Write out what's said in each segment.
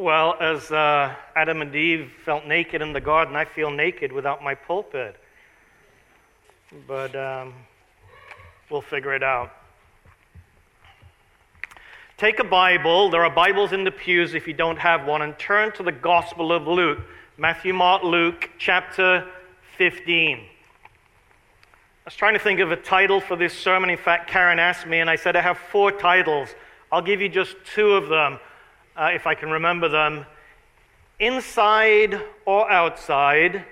Well, as uh, Adam and Eve felt naked in the garden, I feel naked without my pulpit. But um, we'll figure it out. Take a Bible, there are Bibles in the pews if you don't have one, and turn to the Gospel of Luke. Matthew, Mark, Luke, chapter 15. I was trying to think of a title for this sermon. In fact, Karen asked me, and I said, I have four titles. I'll give you just two of them, uh, if I can remember them. Inside or outside,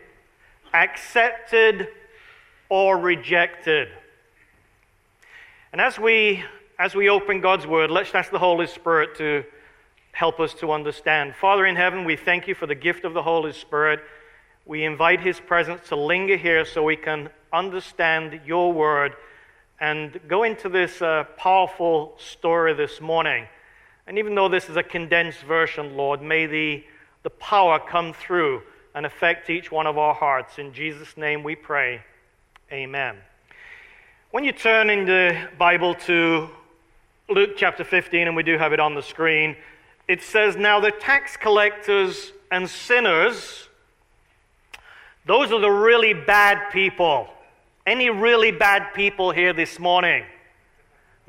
accepted or rejected. And as we as we open God's word, let's ask the Holy Spirit to help us to understand. Father in heaven, we thank you for the gift of the Holy Spirit. We invite his presence to linger here so we can understand your word and go into this uh, powerful story this morning. And even though this is a condensed version, Lord, may the, the power come through and affect each one of our hearts. In Jesus' name we pray. Amen. When you turn in the Bible to Luke chapter 15, and we do have it on the screen, it says, Now the tax collectors and sinners, those are the really bad people. Any really bad people here this morning?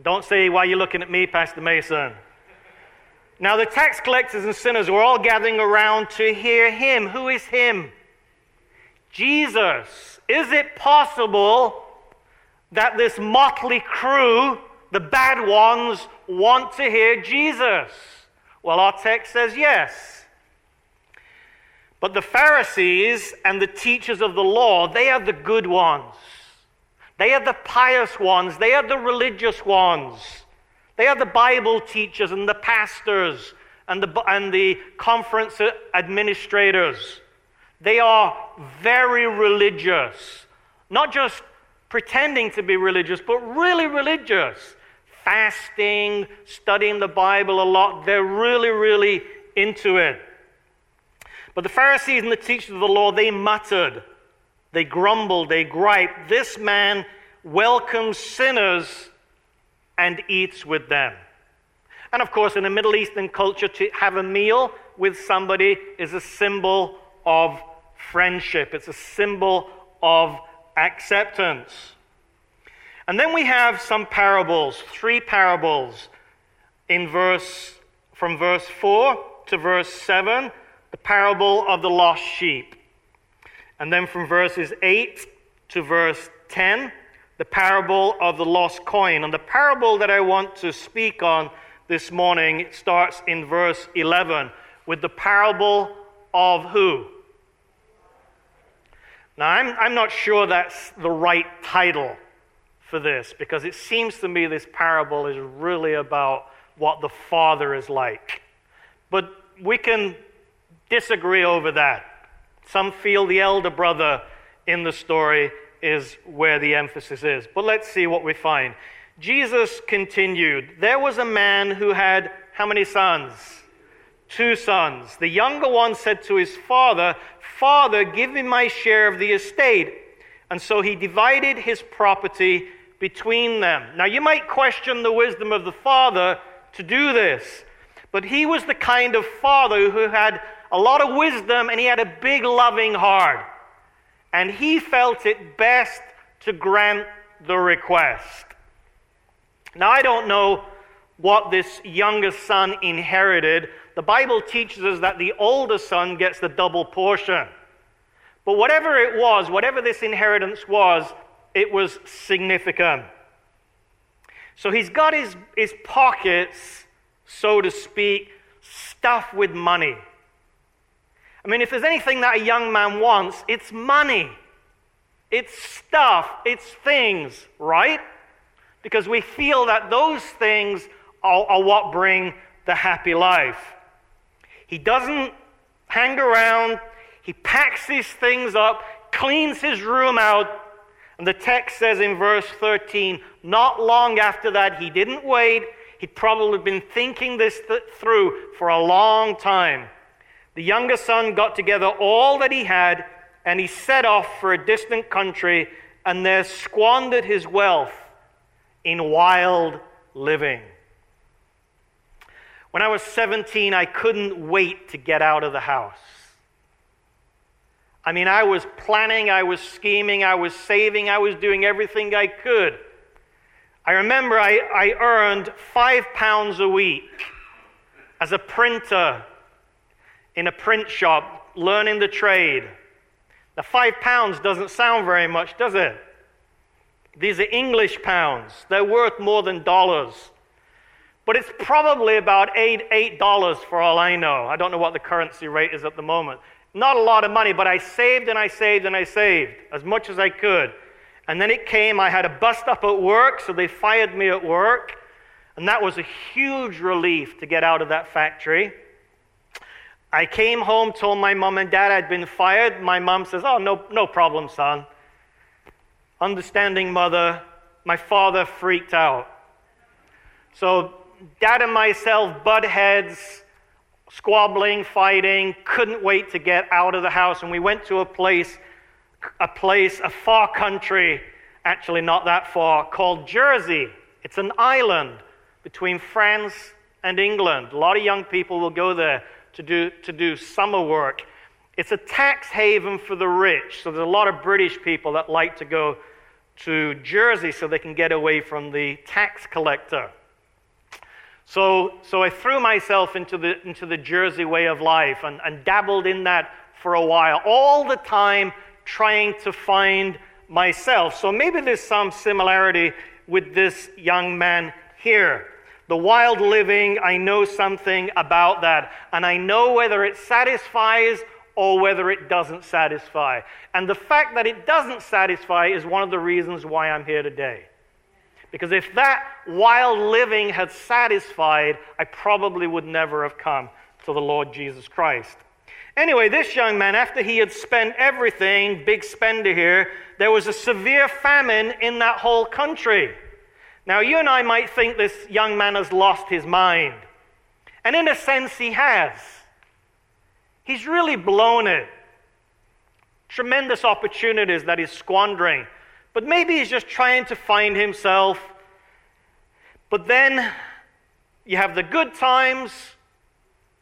Don't say, Why are you looking at me, Pastor Mason? Now the tax collectors and sinners were all gathering around to hear him. Who is him? Jesus. Is it possible that this motley crew the bad ones want to hear Jesus. Well, our text says yes. But the Pharisees and the teachers of the law, they are the good ones. They are the pious ones. They are the religious ones. They are the Bible teachers and the pastors and the, and the conference administrators. They are very religious. Not just pretending to be religious, but really religious fasting, studying the Bible a lot. They're really, really into it. But the Pharisees and the teachers of the law, they muttered, they grumbled, they griped. This man welcomes sinners and eats with them. And of course, in a Middle Eastern culture, to have a meal with somebody is a symbol of friendship, it's a symbol of acceptance. And then we have some parables, three parables in verse from verse 4 to verse 7, the parable of the lost sheep. And then from verses 8 to verse 10, the parable of the lost coin. And the parable that I want to speak on this morning starts in verse 11 with the parable of who? Now, I'm, I'm not sure that's the right title for this because it seems to me this parable is really about what the Father is like. But we can disagree over that. Some feel the elder brother in the story is where the emphasis is. But let's see what we find. Jesus continued There was a man who had how many sons? Two sons. The younger one said to his father, Father, give me my share of the estate. And so he divided his property between them. Now, you might question the wisdom of the father to do this, but he was the kind of father who had a lot of wisdom and he had a big loving heart. And he felt it best to grant the request. Now, I don't know what this youngest son inherited. The Bible teaches us that the older son gets the double portion. But whatever it was, whatever this inheritance was, it was significant. So he's got his, his pockets, so to speak, stuffed with money. I mean, if there's anything that a young man wants, it's money. It's stuff, it's things, right? Because we feel that those things are, are what bring the happy life. He doesn't hang around, he packs these things up, cleans his room out, and the text says in verse 13, not long after that, he didn't wait. He'd probably been thinking this th- through for a long time. The younger son got together all that he had, and he set off for a distant country, and there squandered his wealth in wild living. When I was 17, I couldn't wait to get out of the house. I mean, I was planning, I was scheming, I was saving, I was doing everything I could. I remember I, I earned five pounds a week as a printer in a print shop, learning the trade. The five pounds doesn't sound very much, does it? These are English pounds. They're worth more than dollars. But it's probably about eight, eight dollars for all I know. I don't know what the currency rate is at the moment. Not a lot of money, but I saved and I saved and I saved as much as I could. And then it came, I had a bust up at work, so they fired me at work. And that was a huge relief to get out of that factory. I came home, told my mom and dad I'd been fired. My mom says, Oh, no, no problem, son. Understanding mother. My father freaked out. So, dad and myself butt heads, squabbling, fighting, couldn't wait to get out of the house. And we went to a place, a place, a far country, actually not that far, called Jersey. It's an island between France and England. A lot of young people will go there to do, to do summer work. It's a tax haven for the rich. So there's a lot of British people that like to go to Jersey so they can get away from the tax collector. So, so I threw myself into the, into the Jersey way of life and, and dabbled in that for a while, all the time trying to find myself. So maybe there's some similarity with this young man here. The wild living, I know something about that. And I know whether it satisfies or whether it doesn't satisfy. And the fact that it doesn't satisfy is one of the reasons why I'm here today. Because if that wild living had satisfied, I probably would never have come to the Lord Jesus Christ. Anyway, this young man, after he had spent everything, big spender here, there was a severe famine in that whole country. Now, you and I might think this young man has lost his mind. And in a sense, he has. He's really blown it. Tremendous opportunities that he's squandering. But maybe he's just trying to find himself. But then you have the good times,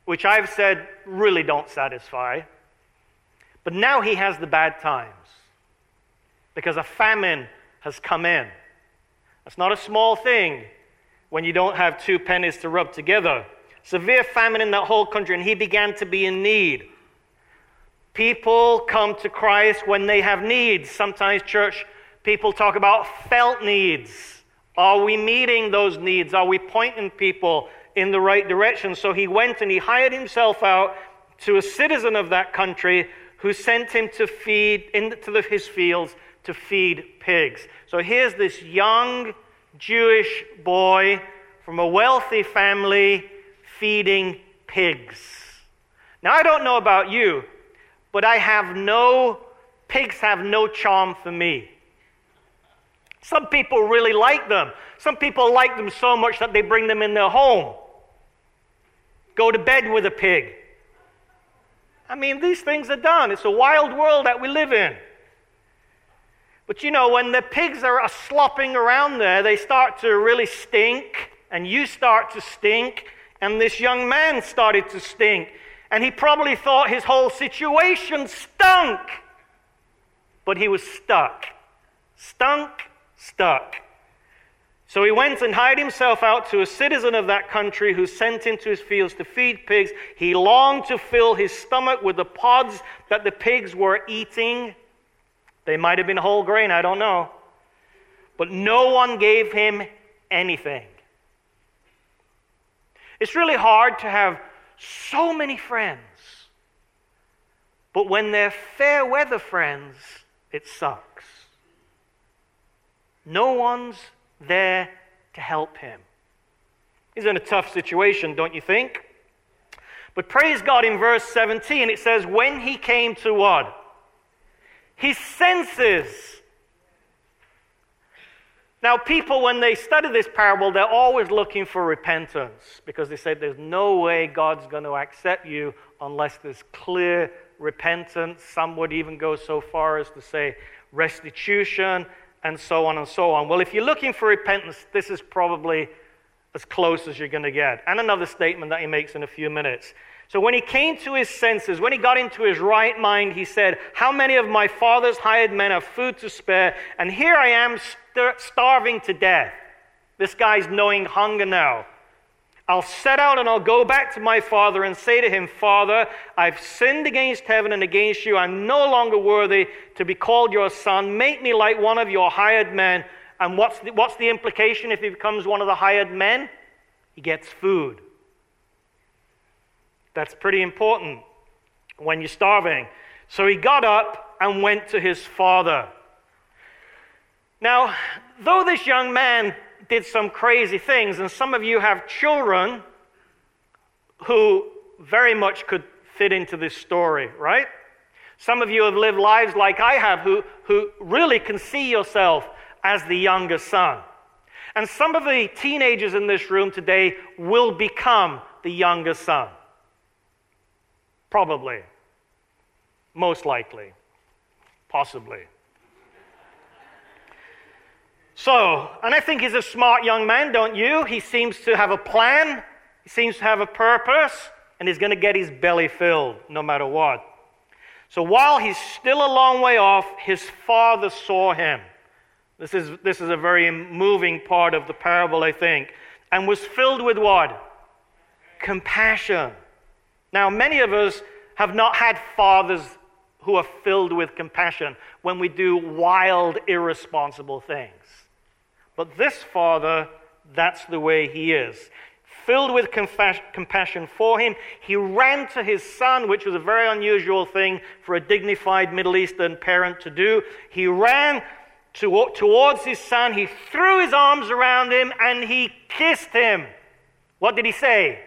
which I've said really don't satisfy. But now he has the bad times because a famine has come in. That's not a small thing when you don't have two pennies to rub together. Severe famine in that whole country, and he began to be in need. People come to Christ when they have needs. Sometimes, church people talk about felt needs. Are we meeting those needs? Are we pointing people in the right direction? So he went and he hired himself out to a citizen of that country who sent him to feed into his fields to feed pigs. So here's this young Jewish boy from a wealthy family feeding pigs. Now, I don't know about you, but I have no, pigs have no charm for me. Some people really like them. Some people like them so much that they bring them in their home. Go to bed with a pig. I mean, these things are done. It's a wild world that we live in. But you know, when the pigs are slopping around there, they start to really stink, and you start to stink, and this young man started to stink. And he probably thought his whole situation stunk. But he was stuck. Stunk, stuck. So he went and hired himself out to a citizen of that country who sent him to his fields to feed pigs. He longed to fill his stomach with the pods that the pigs were eating. They might have been whole grain, I don't know. But no one gave him anything. It's really hard to have so many friends, but when they're fair weather friends, it sucks. No one's there to help him. He's in a tough situation, don't you think? But praise God in verse 17, it says, When he came to what? His senses. Now, people, when they study this parable, they're always looking for repentance because they say there's no way God's going to accept you unless there's clear repentance. Some would even go so far as to say restitution and so on and so on. Well, if you're looking for repentance, this is probably as close as you're going to get. And another statement that he makes in a few minutes. So when he came to his senses, when he got into his right mind, he said, How many of my father's hired men have food to spare? And here I am st- starving to death. This guy's knowing hunger now. I'll set out and I'll go back to my father and say to him, Father, I've sinned against heaven and against you. I'm no longer worthy to be called your son. Make me like one of your hired men. And what's the, what's the implication if he becomes one of the hired men? He gets food. That's pretty important when you're starving. So he got up and went to his father. Now, though this young man did some crazy things, and some of you have children who very much could fit into this story, right? Some of you have lived lives like I have who, who really can see yourself as the younger son. And some of the teenagers in this room today will become the younger son. Probably. Most likely. Possibly. So, and I think he's a smart young man, don't you? He seems to have a plan, he seems to have a purpose, and he's going to get his belly filled no matter what. So while he's still a long way off, his father saw him. This is, this is a very moving part of the parable, I think. And was filled with what? Compassion. Now, many of us have not had fathers who are filled with compassion when we do wild, irresponsible things. But this father, that's the way he is. Filled with compassion for him, he ran to his son, which was a very unusual thing for a dignified Middle Eastern parent to do. He ran to, towards his son, he threw his arms around him, and he kissed him. What did he say?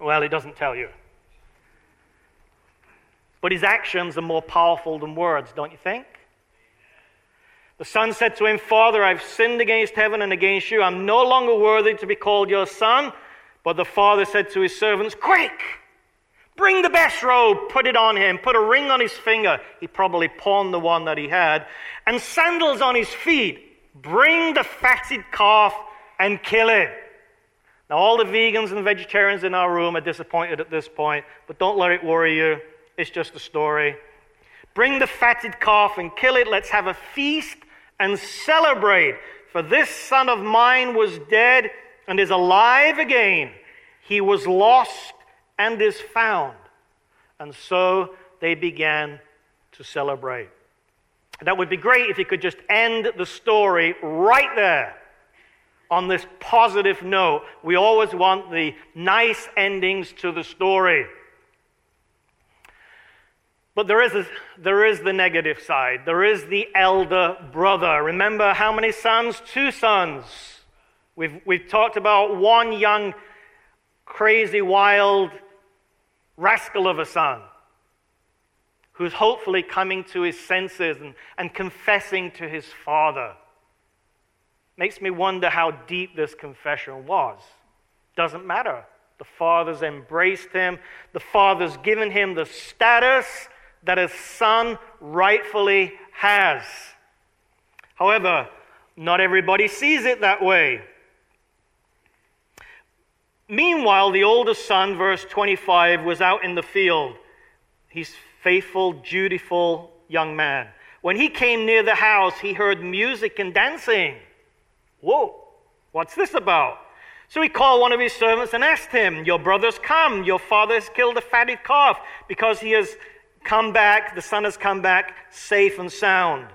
Well, he doesn't tell you. But his actions are more powerful than words, don't you think? The son said to him, Father, I've sinned against heaven and against you. I'm no longer worthy to be called your son. But the father said to his servants, Quick! Bring the best robe, put it on him, put a ring on his finger. He probably pawned the one that he had, and sandals on his feet. Bring the fatted calf and kill it. Now, all the vegans and vegetarians in our room are disappointed at this point, but don't let it worry you. It's just a story. Bring the fatted calf and kill it. Let's have a feast and celebrate. For this son of mine was dead and is alive again. He was lost and is found. And so they began to celebrate. That would be great if you could just end the story right there on this positive note. We always want the nice endings to the story. But there is, a, there is the negative side. There is the elder brother. Remember how many sons? Two sons. We've, we've talked about one young, crazy, wild rascal of a son who's hopefully coming to his senses and, and confessing to his father. Makes me wonder how deep this confession was. Doesn't matter. The father's embraced him, the father's given him the status that a son rightfully has. However, not everybody sees it that way. Meanwhile, the oldest son, verse 25, was out in the field. He's faithful, dutiful young man. When he came near the house, he heard music and dancing. Whoa, what's this about? So he called one of his servants and asked him, Your brother's come. Your father has killed a fatted calf because he has come back, the son has come back safe and sound.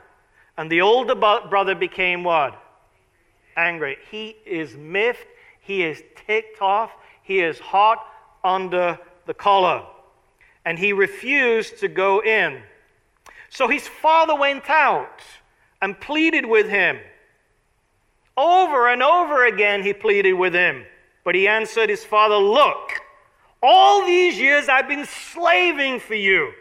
And the older brother became what? Angry. He is miffed. He is ticked off. He is hot under the collar. And he refused to go in. So his father went out and pleaded with him. Over and over again, he pleaded with him. But he answered his father, Look, all these years I've been slaving for you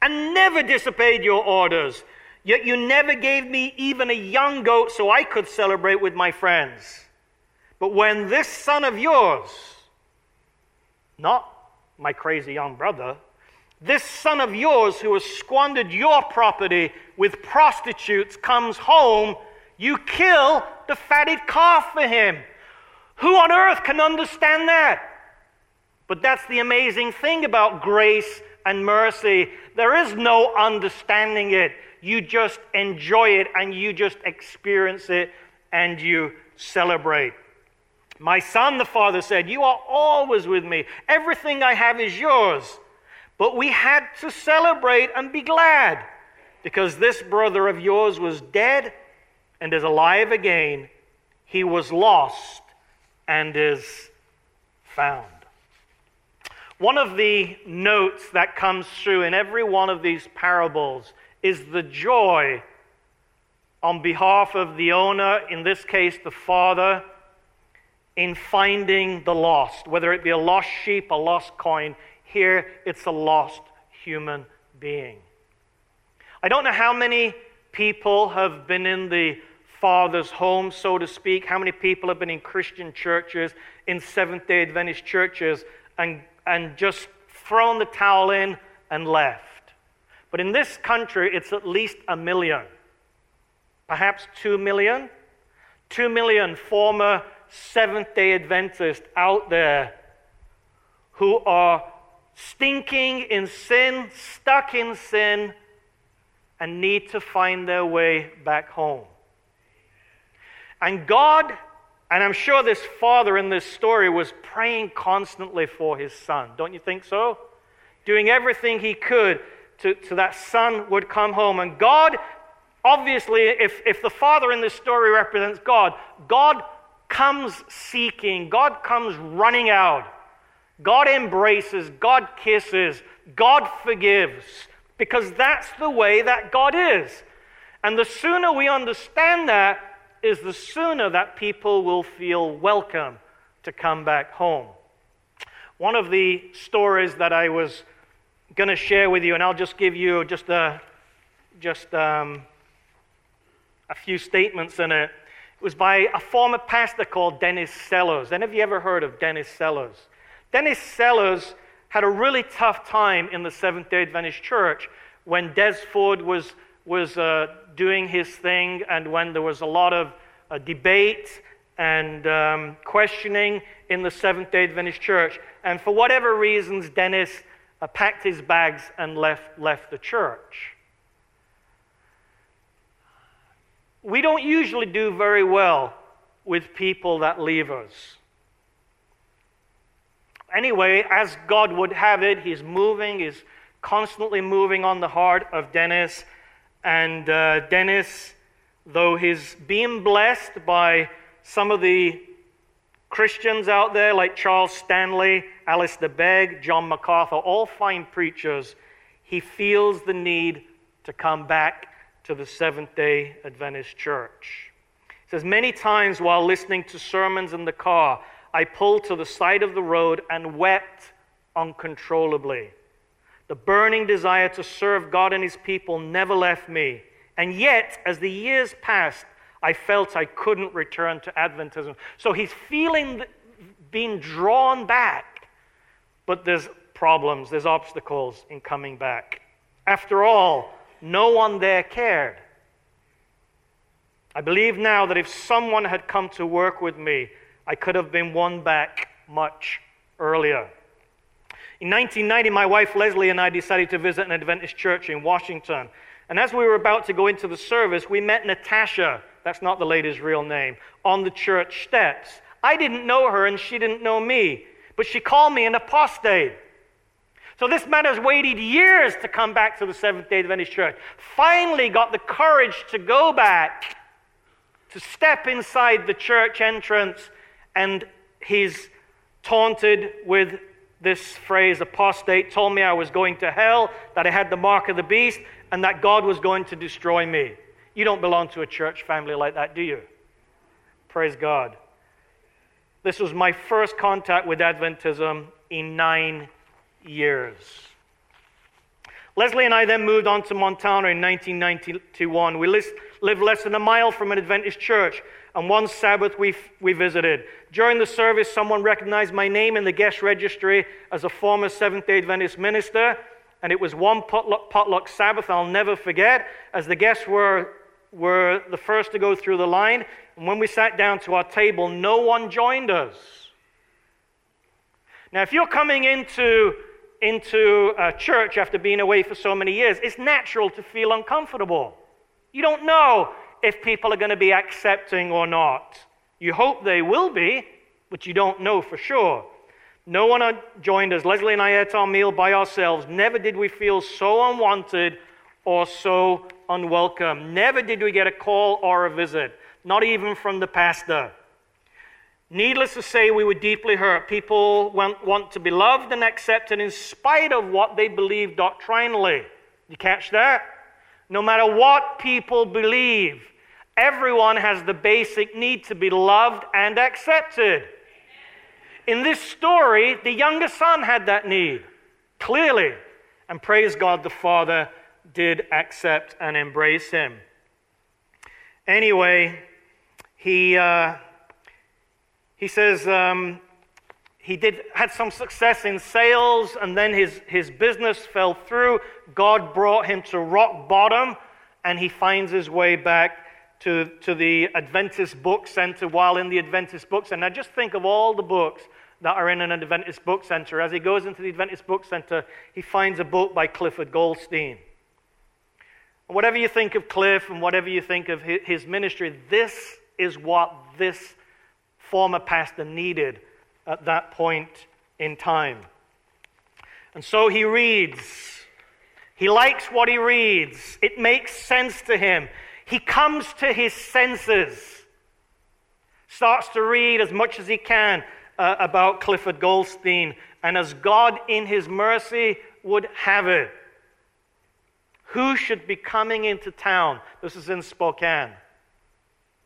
and never disobeyed your orders. Yet you never gave me even a young goat so I could celebrate with my friends. But when this son of yours, not my crazy young brother, this son of yours who has squandered your property with prostitutes comes home, you kill the fatted calf for him. Who on earth can understand that? But that's the amazing thing about grace and mercy. There is no understanding it. You just enjoy it and you just experience it and you celebrate. My son, the father said, You are always with me. Everything I have is yours. But we had to celebrate and be glad because this brother of yours was dead and is alive again. He was lost and is found. One of the notes that comes through in every one of these parables is the joy on behalf of the owner, in this case, the father, in finding the lost, whether it be a lost sheep, a lost coin. Here, it's a lost human being. I don't know how many people have been in the Father's home, so to speak, how many people have been in Christian churches, in Seventh day Adventist churches, and, and just thrown the towel in and left. But in this country, it's at least a million, perhaps two million. Two million former Seventh day Adventists out there who are stinking in sin, stuck in sin, and need to find their way back home. And God, and I'm sure this father in this story was praying constantly for his son. Don't you think so? Doing everything he could to, that son would come home. And God, obviously, if, if the father in this story represents God, God comes seeking, God comes running out. God embraces, God kisses, God forgives, because that's the way that God is. And the sooner we understand that, is the sooner that people will feel welcome to come back home. One of the stories that I was going to share with you, and I'll just give you just a, just um, a few statements in it. It was by a former pastor called Dennis Sellers. Any of you ever heard of Dennis Sellers? Dennis Sellers had a really tough time in the Seventh day Adventist Church when Des Ford was, was uh, doing his thing and when there was a lot of uh, debate and um, questioning in the Seventh day Adventist Church. And for whatever reasons, Dennis uh, packed his bags and left, left the church. We don't usually do very well with people that leave us. Anyway, as God would have it, he's moving, he's constantly moving on the heart of Dennis. And uh, Dennis, though he's being blessed by some of the Christians out there like Charles Stanley, Alistair Begg, John MacArthur, all fine preachers, he feels the need to come back to the Seventh day Adventist church. He says, Many times while listening to sermons in the car, I pulled to the side of the road and wept uncontrollably. The burning desire to serve God and his people never left me. And yet, as the years passed, I felt I couldn't return to Adventism. So he's feeling being drawn back, but there's problems, there's obstacles in coming back. After all, no one there cared. I believe now that if someone had come to work with me, I could have been won back much earlier. In 1990, my wife Leslie and I decided to visit an Adventist church in Washington. And as we were about to go into the service, we met Natasha, that's not the lady's real name, on the church steps. I didn't know her and she didn't know me, but she called me an apostate. So this man has waited years to come back to the Seventh day Adventist church. Finally got the courage to go back, to step inside the church entrance, and he's taunted with this phrase, apostate, told me I was going to hell, that I had the mark of the beast, and that God was going to destroy me. You don't belong to a church family like that, do you? Praise God. This was my first contact with Adventism in nine years. Leslie and I then moved on to Montana in 1991. We lived less than a mile from an Adventist church, and one Sabbath we, we visited. During the service, someone recognized my name in the guest registry as a former Seventh day Adventist minister, and it was one potluck, potluck Sabbath I'll never forget. As the guests were, were the first to go through the line, And when we sat down to our table, no one joined us. Now, if you're coming into, into a church after being away for so many years, it's natural to feel uncomfortable. You don't know if people are going to be accepting or not. You hope they will be, but you don't know for sure. No one joined us. Leslie and I ate our meal by ourselves. Never did we feel so unwanted or so unwelcome. Never did we get a call or a visit, not even from the pastor. Needless to say, we were deeply hurt. People want, to be loved and accepted in spite of what they believe doctrinally. You catch that? No matter what people believe, everyone has the basic need to be loved and accepted. In this story, the younger son had that need, clearly. And praise God, the father did accept and embrace him. Anyway, he, uh, he says um, he did, had some success in sales, and then his, his business fell through. God brought him to rock bottom, and he finds his way back to, to the Adventist Book Center while in the Adventist Book Center. Now, just think of all the books that are in an Adventist Book Center. As he goes into the Adventist Book Center, he finds a book by Clifford Goldstein. Whatever you think of Cliff and whatever you think of his ministry, this is what this former pastor needed at that point in time. And so he reads. He likes what he reads, it makes sense to him. He comes to his senses, starts to read as much as he can uh, about Clifford Goldstein, and as God in his mercy would have it, who should be coming into town? This is in Spokane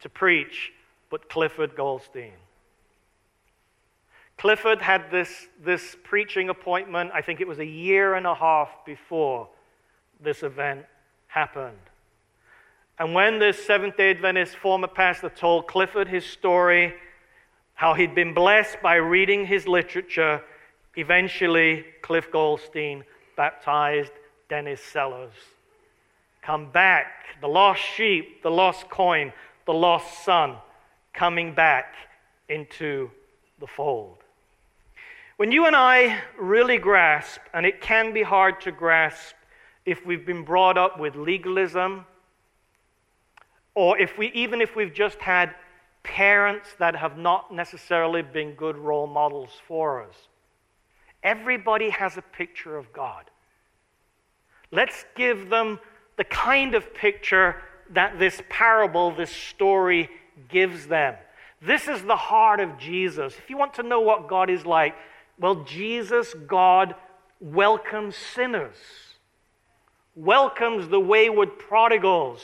to preach, but Clifford Goldstein. Clifford had this, this preaching appointment, I think it was a year and a half before this event happened. And when this Seventh day Adventist former pastor told Clifford his story, how he'd been blessed by reading his literature, eventually Cliff Goldstein baptized Dennis Sellers come back, the lost sheep, the lost coin, the lost son coming back into the fold. When you and I really grasp, and it can be hard to grasp if we've been brought up with legalism, or if we, even if we've just had parents that have not necessarily been good role models for us. Everybody has a picture of God. Let's give them the kind of picture that this parable, this story gives them. This is the heart of Jesus. If you want to know what God is like, well, Jesus, God, welcomes sinners, welcomes the wayward prodigals.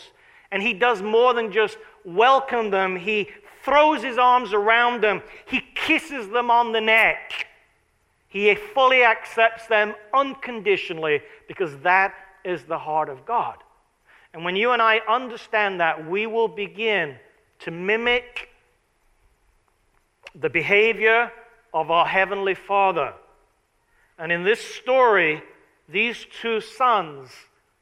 And he does more than just welcome them, he throws his arms around them, he kisses them on the neck. He fully accepts them unconditionally because that is the heart of God. And when you and I understand that, we will begin to mimic the behavior of our Heavenly Father. And in this story, these two sons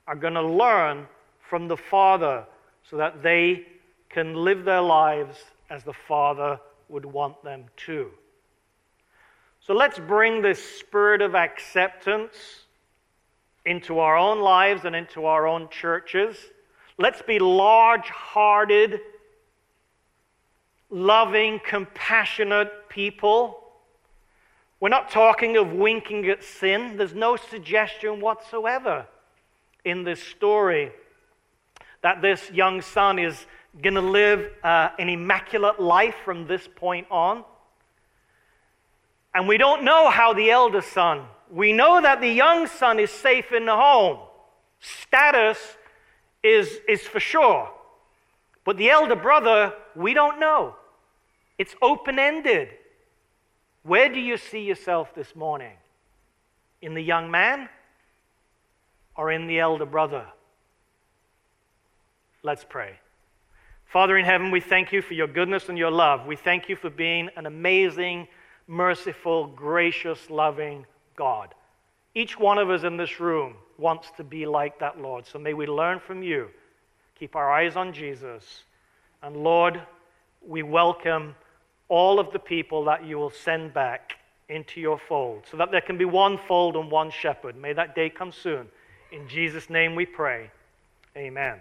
are going to learn from the Father so that they can live their lives as the Father would want them to. So let's bring this spirit of acceptance into our own lives and into our own churches. Let's be large hearted, loving, compassionate people. We're not talking of winking at sin. There's no suggestion whatsoever in this story that this young son is going to live uh, an immaculate life from this point on. And we don't know how the elder son we know that the young son is safe in the home. Status is, is for sure. But the elder brother, we don't know. It's open ended. Where do you see yourself this morning? In the young man or in the elder brother? Let's pray. Father in heaven, we thank you for your goodness and your love. We thank you for being an amazing, merciful, gracious, loving God. Each one of us in this room wants to be like that, Lord. So may we learn from you. Keep our eyes on Jesus. And Lord, we welcome all of the people that you will send back into your fold so that there can be one fold and one shepherd. May that day come soon. In Jesus' name we pray. Amen.